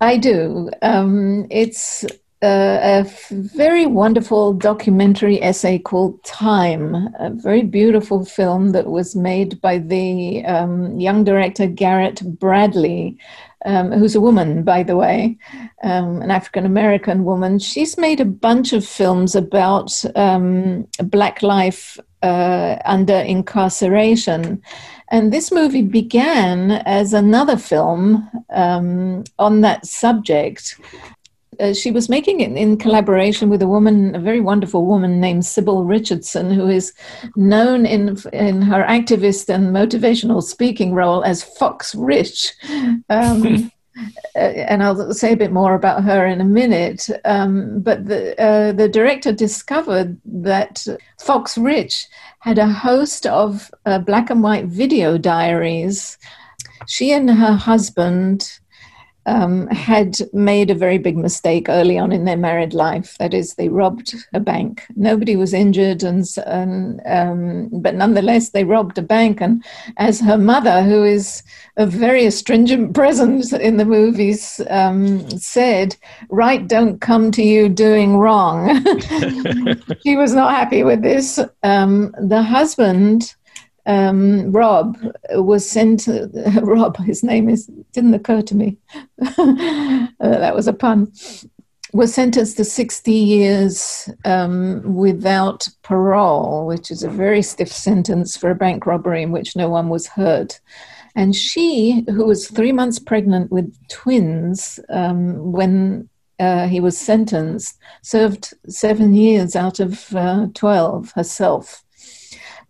I do. Um, it's a very wonderful documentary essay called Time, a very beautiful film that was made by the um, young director Garrett Bradley, um, who's a woman, by the way, um, an African American woman. She's made a bunch of films about um, Black life uh, under incarceration. And this movie began as another film um, on that subject. Uh, she was making it in collaboration with a woman, a very wonderful woman named Sibil Richardson, who is known in in her activist and motivational speaking role as Fox Rich. Um, uh, and I'll say a bit more about her in a minute. Um, but the uh, the director discovered that Fox Rich had a host of uh, black and white video diaries. She and her husband um, had made a very big mistake early on in their married life. That is, they robbed a bank. Nobody was injured, and, and um, but nonetheless, they robbed a bank. And as her mother, who is a very astringent presence in the movies, um, said, "Right don't come to you doing wrong." she was not happy with this. Um, the husband um, Rob was sent. Uh, Rob, his name is didn't occur to me. uh, that was a pun. Was sentenced to 60 years um, without parole, which is a very stiff sentence for a bank robbery in which no one was hurt. And she, who was three months pregnant with twins um, when uh, he was sentenced, served seven years out of uh, 12 herself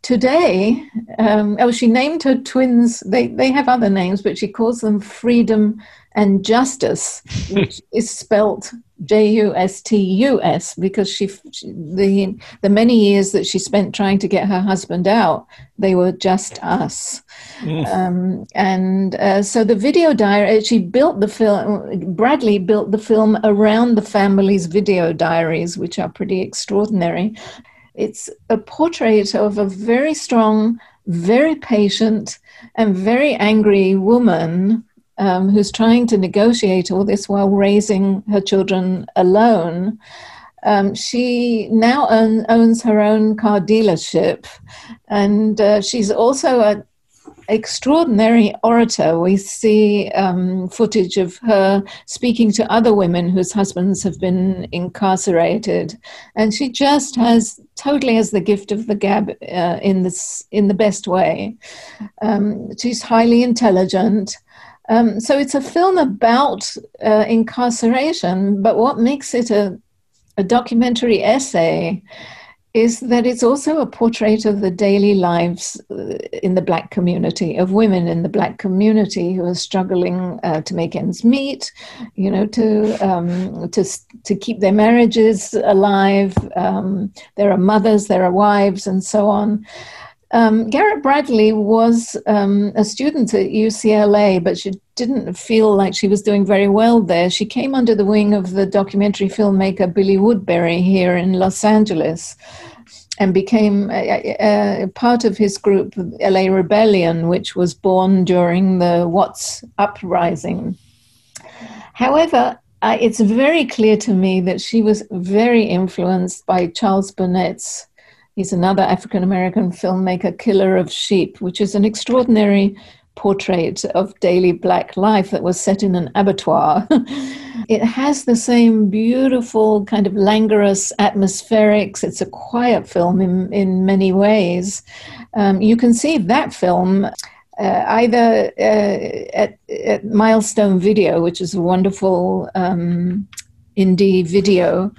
today, um, oh, she named her twins, they, they have other names, but she calls them Freedom and Justice, which is spelt J U S T U S because she, she, the the many years that she spent trying to get her husband out, they were just us, mm. um, and uh, so the video diary. She built the film. Bradley built the film around the family's video diaries, which are pretty extraordinary. It's a portrait of a very strong, very patient, and very angry woman um, who's trying to negotiate all this while raising her children alone. Um, she now own, owns her own car dealership, and uh, she's also a extraordinary orator. We see um, footage of her speaking to other women whose husbands have been incarcerated, and she just has totally has the gift of the gab uh, in this in the best way. Um, she's highly intelligent. Um, so it's a film about uh, incarceration, but what makes it a, a documentary essay is that it's also a portrait of the daily lives uh, in the black community of women in the black community who are struggling uh, to make ends meet you know to um, to to keep their marriages alive um, there are mothers there are wives and so on. Um, Garrett Bradley was um, a student at UCLA, but she didn't feel like she was doing very well there. She came under the wing of the documentary filmmaker Billy Woodberry here in Los Angeles and became a, a, a part of his group, LA Rebellion, which was born during the Watts uprising. However, it's very clear to me that she was very influenced by Charles Burnett's He's another African American filmmaker, Killer of Sheep, which is an extraordinary portrait of daily black life that was set in an abattoir. it has the same beautiful kind of languorous atmospherics. It's a quiet film in, in many ways. Um, you can see that film uh, either uh, at, at, Milestone Video, which is a wonderful um, indie video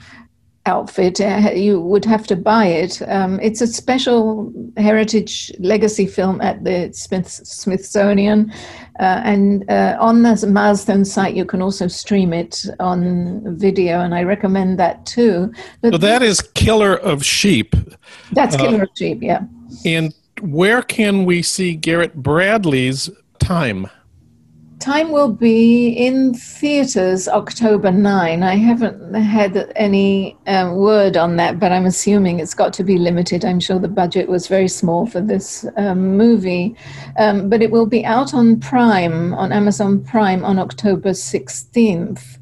outfit. Uh, you would have to buy it. Um, it's a special heritage legacy film at the Smith, Smithsonian. Uh, and uh, on the Milestone site, you can also stream it on video, and I recommend that too. But so that is Killer of Sheep. That's Killer uh, of Sheep, yeah. And where can we see Garrett Bradley's time? Time will be in theatres October 9. I haven't had any um, word on that, but I'm assuming it's got to be limited. I'm sure the budget was very small for this um, movie. Um, but it will be out on Prime, on Amazon Prime, on October 16th.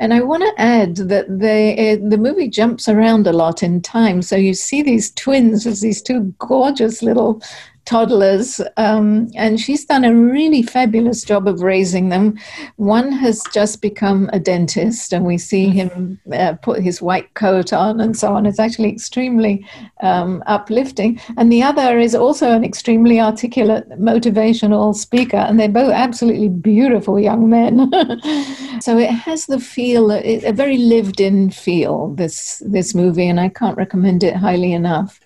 And I want to add that the, uh, the movie jumps around a lot in time. So you see these twins as these two gorgeous little toddlers, um, and she's done a really fabulous job of raising them. One has just become a dentist, and we see him uh, put his white coat on and so on. It's actually extremely um, uplifting. And the other is also an extremely articulate, motivational speaker, and they're both absolutely beautiful young men. so it has the feel, a very lived-in feel. This this movie, and I can't recommend it highly enough.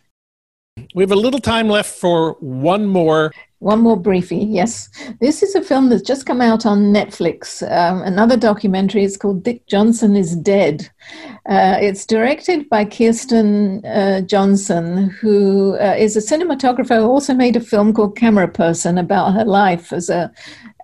We have a little time left for one more. One more briefie, yes. This is a film that's just come out on Netflix. Um, another documentary. It's called Dick Johnson is Dead. Uh, it's directed by Kirsten uh, Johnson, who uh, is a cinematographer who also made a film called Camera Person about her life as a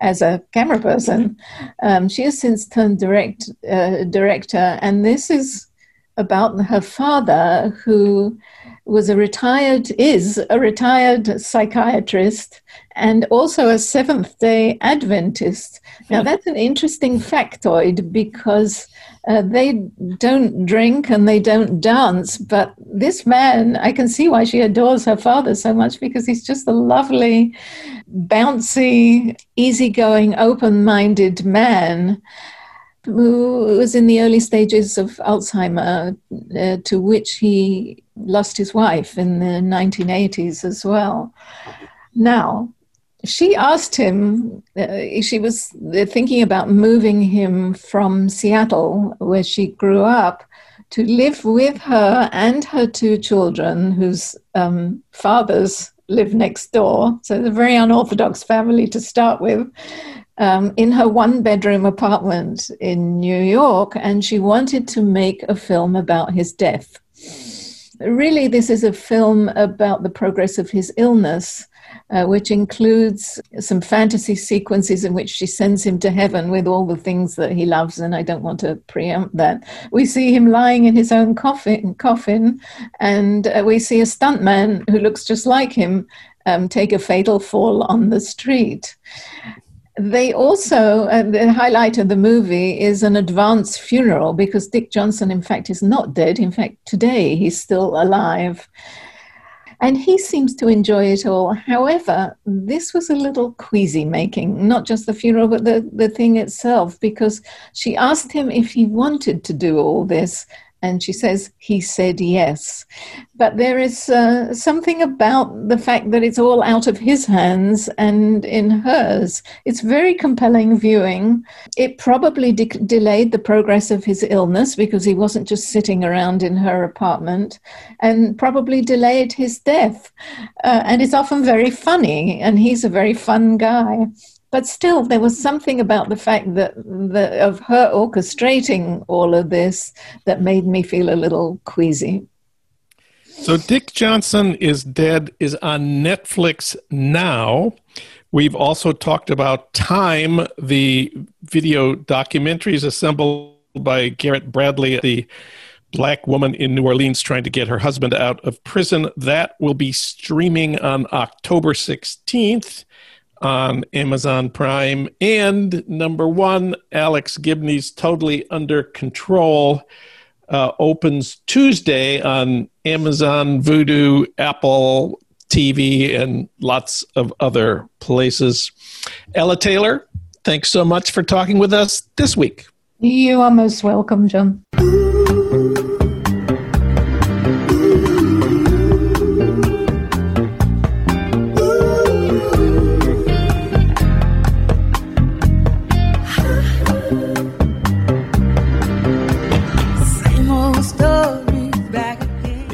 as a camera person. Um, she has since turned direct uh, director, and this is about her father who was a retired is a retired psychiatrist and also a seventh day adventist now hmm. that's an interesting factoid because uh, they don't drink and they don't dance but this man i can see why she adores her father so much because he's just a lovely bouncy easygoing open-minded man who was in the early stages of Alzheimer, uh, to which he lost his wife in the 1980s as well. Now, she asked him, uh, she was thinking about moving him from Seattle, where she grew up, to live with her and her two children, whose um, fathers live next door. So, it's a very unorthodox family to start with um, in her one bedroom apartment in New York, and she wanted to make a film about his death. Really, this is a film about the progress of his illness. Uh, which includes some fantasy sequences in which she sends him to heaven with all the things that he loves, and I don't want to preempt that. We see him lying in his own coffin, coffin and uh, we see a stuntman who looks just like him um, take a fatal fall on the street they also, uh, the highlight of the movie is an advance funeral because Dick Johnson, in fact, is not dead. In fact, today he's still alive. And he seems to enjoy it all. However, this was a little queasy making, not just the funeral, but the, the thing itself, because she asked him if he wanted to do all this. And she says, he said yes. But there is uh, something about the fact that it's all out of his hands and in hers. It's very compelling viewing. It probably de- delayed the progress of his illness because he wasn't just sitting around in her apartment, and probably delayed his death. Uh, and it's often very funny, and he's a very fun guy but still there was something about the fact that, that of her orchestrating all of this that made me feel a little queasy. So dick johnson is dead is on netflix now. We've also talked about time the video documentaries assembled by garrett bradley the black woman in New Orleans trying to get her husband out of prison. That will be streaming on October 16th on Amazon Prime. And number one, Alex Gibney's Totally Under Control uh, opens Tuesday on Amazon, Vudu, Apple TV, and lots of other places. Ella Taylor, thanks so much for talking with us this week. You are most welcome, Jon.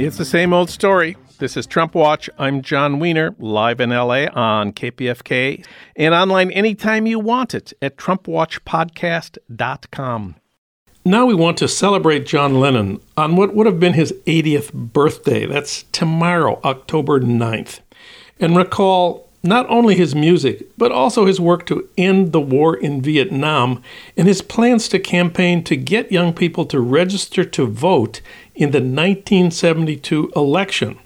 It's the same old story. This is Trump Watch. I'm Jon Wiener, live in LA on KPFK and online anytime you want it at TrumpWatchPodcast.com. Now we want to celebrate John Lennon on what would have been his 80th birthday. That's tomorrow, October 9th. And recall not only his music, but also his work to end the war in Vietnam and his plans to campaign to get young people to register to vote in the 1972 election,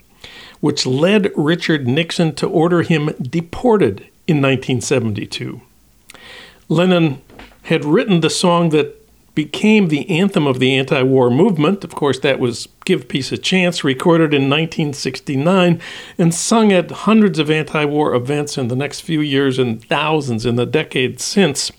which led Richard Nixon to order him deported in 1972. Lennon had written the song that became the anthem of the anti war movement. Of course, that was Give Peace a Chance, recorded in 1969 and sung at hundreds of anti war events in the next few years and thousands in the decades since.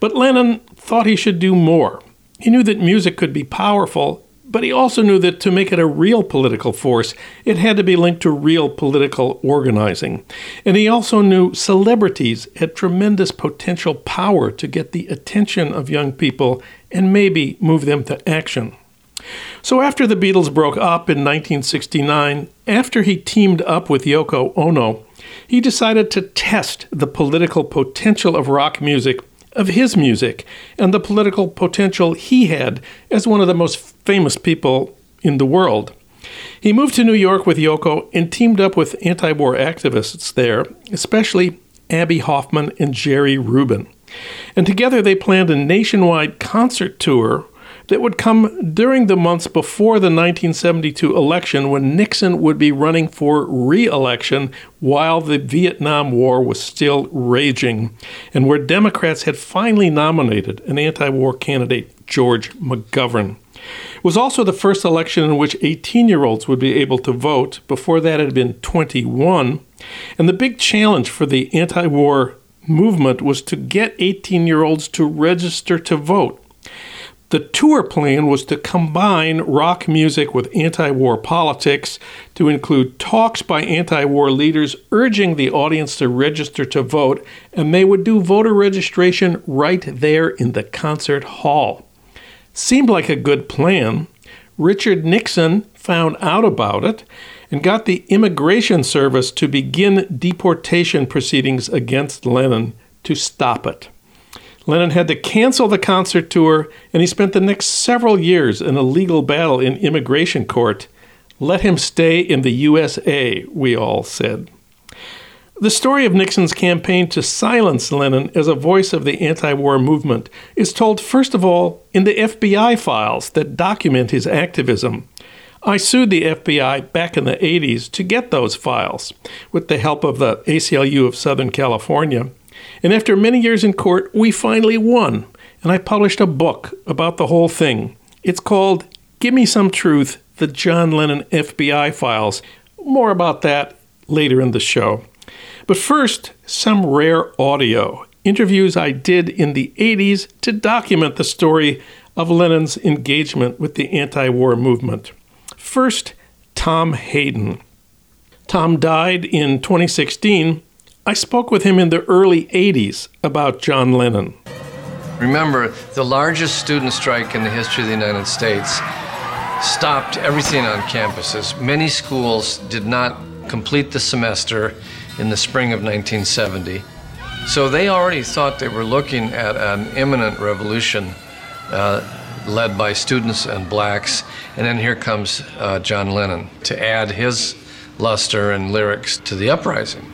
But Lennon thought he should do more. He knew that music could be powerful but he also knew that to make it a real political force, it had to be linked to real political organizing. And he also knew celebrities had tremendous potential power to get the attention of young people and maybe move them to action. So after the Beatles broke up in 1969, after he teamed up with Yoko Ono, he decided to test the political potential of rock music of his music and the political potential he had as one of the most famous people in the world. He moved to New York with Yoko and teamed up with anti war activists there, especially Abbie Hoffman and Jerry Rubin. And together they planned a nationwide concert tour that would come during the months before the 1972 election when Nixon would be running for re election while the Vietnam War was still raging, and where Democrats had finally nominated an anti war candidate, George McGovern. It was also the first election in which 18 year olds would be able to vote. Before that, it had been 21. And the big challenge for the anti war movement was to get 18 year olds to register to vote. The tour plan was to combine rock music with anti war politics, to include talks by anti war leaders urging the audience to register to vote, and they would do voter registration right there in the concert hall. Seemed like a good plan. Richard Nixon found out about it and got the Immigration Service to begin deportation proceedings against Lennon to stop it. Lennon had to cancel the concert tour, and he spent the next several years in a legal battle in immigration court. Let him stay in the USA, we all said. The story of Nixon's campaign to silence Lennon as a voice of the anti war movement is told, first of all, in the FBI files that document his activism. I sued the FBI back in the 80s to get those files with the help of the ACLU of Southern California. And after many years in court, we finally won. And I published a book about the whole thing. It's called Give Me Some Truth The John Lennon FBI Files. More about that later in the show. But first, some rare audio interviews I did in the 80s to document the story of Lennon's engagement with the anti war movement. First, Tom Hayden. Tom died in 2016 I spoke with him in the early 80s about John Lennon. Remember, the largest student strike in the history of the United States stopped everything on campuses. Many schools did not complete the semester in the spring of 1970. So they already thought they were looking at an imminent revolution uh, led by students and blacks. And then here comes uh, John Lennon to add his luster and lyrics to the uprising.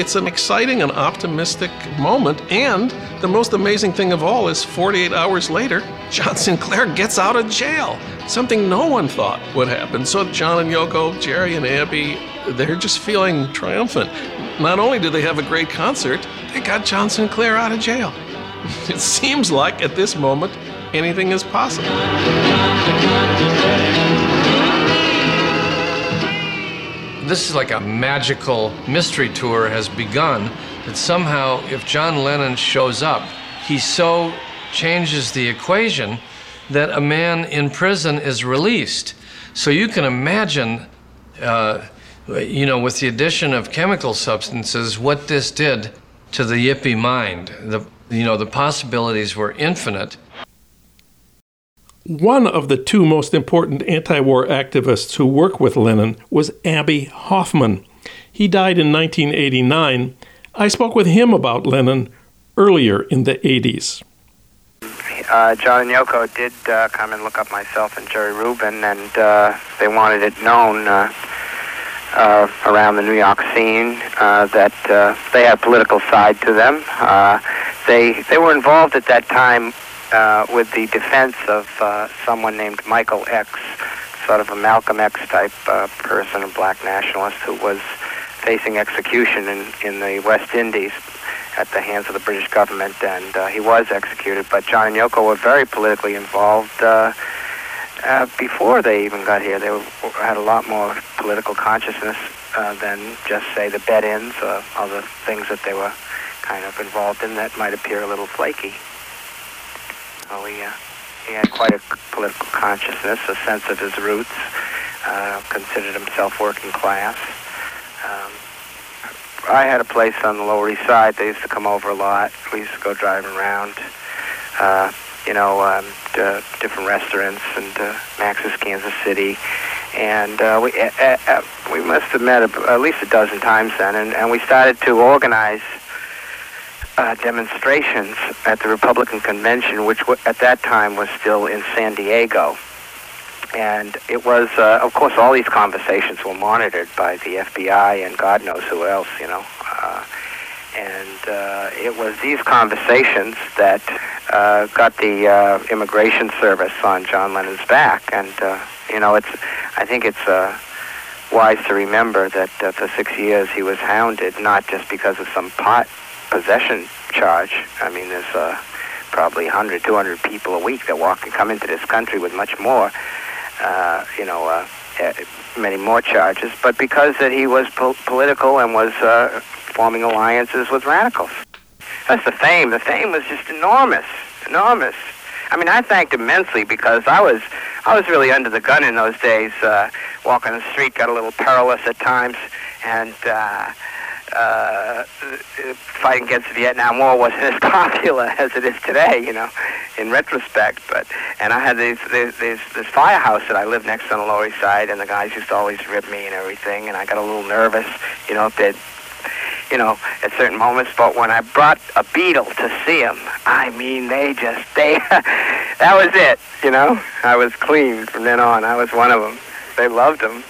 It's an exciting and optimistic moment. And the most amazing thing of all is 48 hours later, John Sinclair gets out of jail. Something no one thought would happen. So John and Yoko, Jerry and Abbie, they're just feeling triumphant. Not only do they have a great concert, they got John Sinclair out of jail. It seems like at this moment, anything is possible. This is like a magical mystery tour has begun that somehow if John Lennon shows up, he so changes the equation that a man in prison is released. So you can imagine, uh, you know, with the addition of chemical substances, what this did to the yippie mind. The, you know, the possibilities were infinite. One of the two most important anti war activists who worked with Lennon was Abbie Hoffman. He died in 1989. I spoke with him about Lennon earlier in the 80s. Uh, John and Yoko did uh, come and look up myself and Jerry Rubin, and uh, they wanted it known uh, uh, around the New York scene uh, that they had a political side to them. they they were involved at that time uh, with the defense of uh, someone named Michael X, sort of a Malcolm X type uh, person, a black nationalist who was facing execution in, in the West Indies at the hands of the British government, and uh, he was executed. But John and Yoko were very politically involved. Uh, uh, before they even got here, they were, had a lot more political consciousness uh, than just say the bed-ins or other things that they were kind of involved in that might appear a little flaky. So he, uh, he had quite a political consciousness, a sense of his roots, uh, considered himself working class. Um, I had a place on the Lower East Side. They used to come over a lot. We used to go driving around. Uh, you know, um, to different restaurants and uh, Max's Kansas City, and uh, we uh, uh, we must have met at least a dozen times then, and, and we started to organize uh, demonstrations at the Republican convention, which w- at that time was still in San Diego. And it was, uh, of course, all these conversations were monitored by the FBI and God knows who else, you know. Uh, and uh, it was these conversations that uh, got the uh, immigration service on John Lennon's back. And, uh, you know, it's, I think it's uh, wise to remember that uh, for six years he was hounded, not just because of some pot possession charge. I mean, there's uh, probably 100, 200 people a week that walk and come into this country with much more, uh, you know, uh, eh, many more charges, but because that he was po- political and was uh, forming alliances with radicals. That's the fame. The fame was just enormous, enormous. I mean, I thanked immensely because I was, I was really under the gun in those days. Uh, walking the street got a little perilous at times, and uh, uh, fighting against the Vietnam War wasn't as popular as it is today, you know, in retrospect. But and I had these this firehouse that I lived next to on the Lower East Side, and the guys used to always rib me and everything, and I got a little nervous, you know, they'd you know, at certain moments. But when I brought a Beatle to see them, I mean, they just, they, that was it, you know. I was clean from then on. I was one of them. They loved them.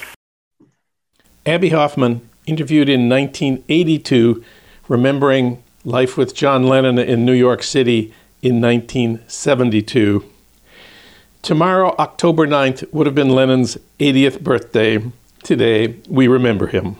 Abbie Hoffman, interviewed in 1982, remembering life with John Lennon in New York City in 1972. Tomorrow, October 9th, would have been Lennon's 80th birthday. Today, we remember him.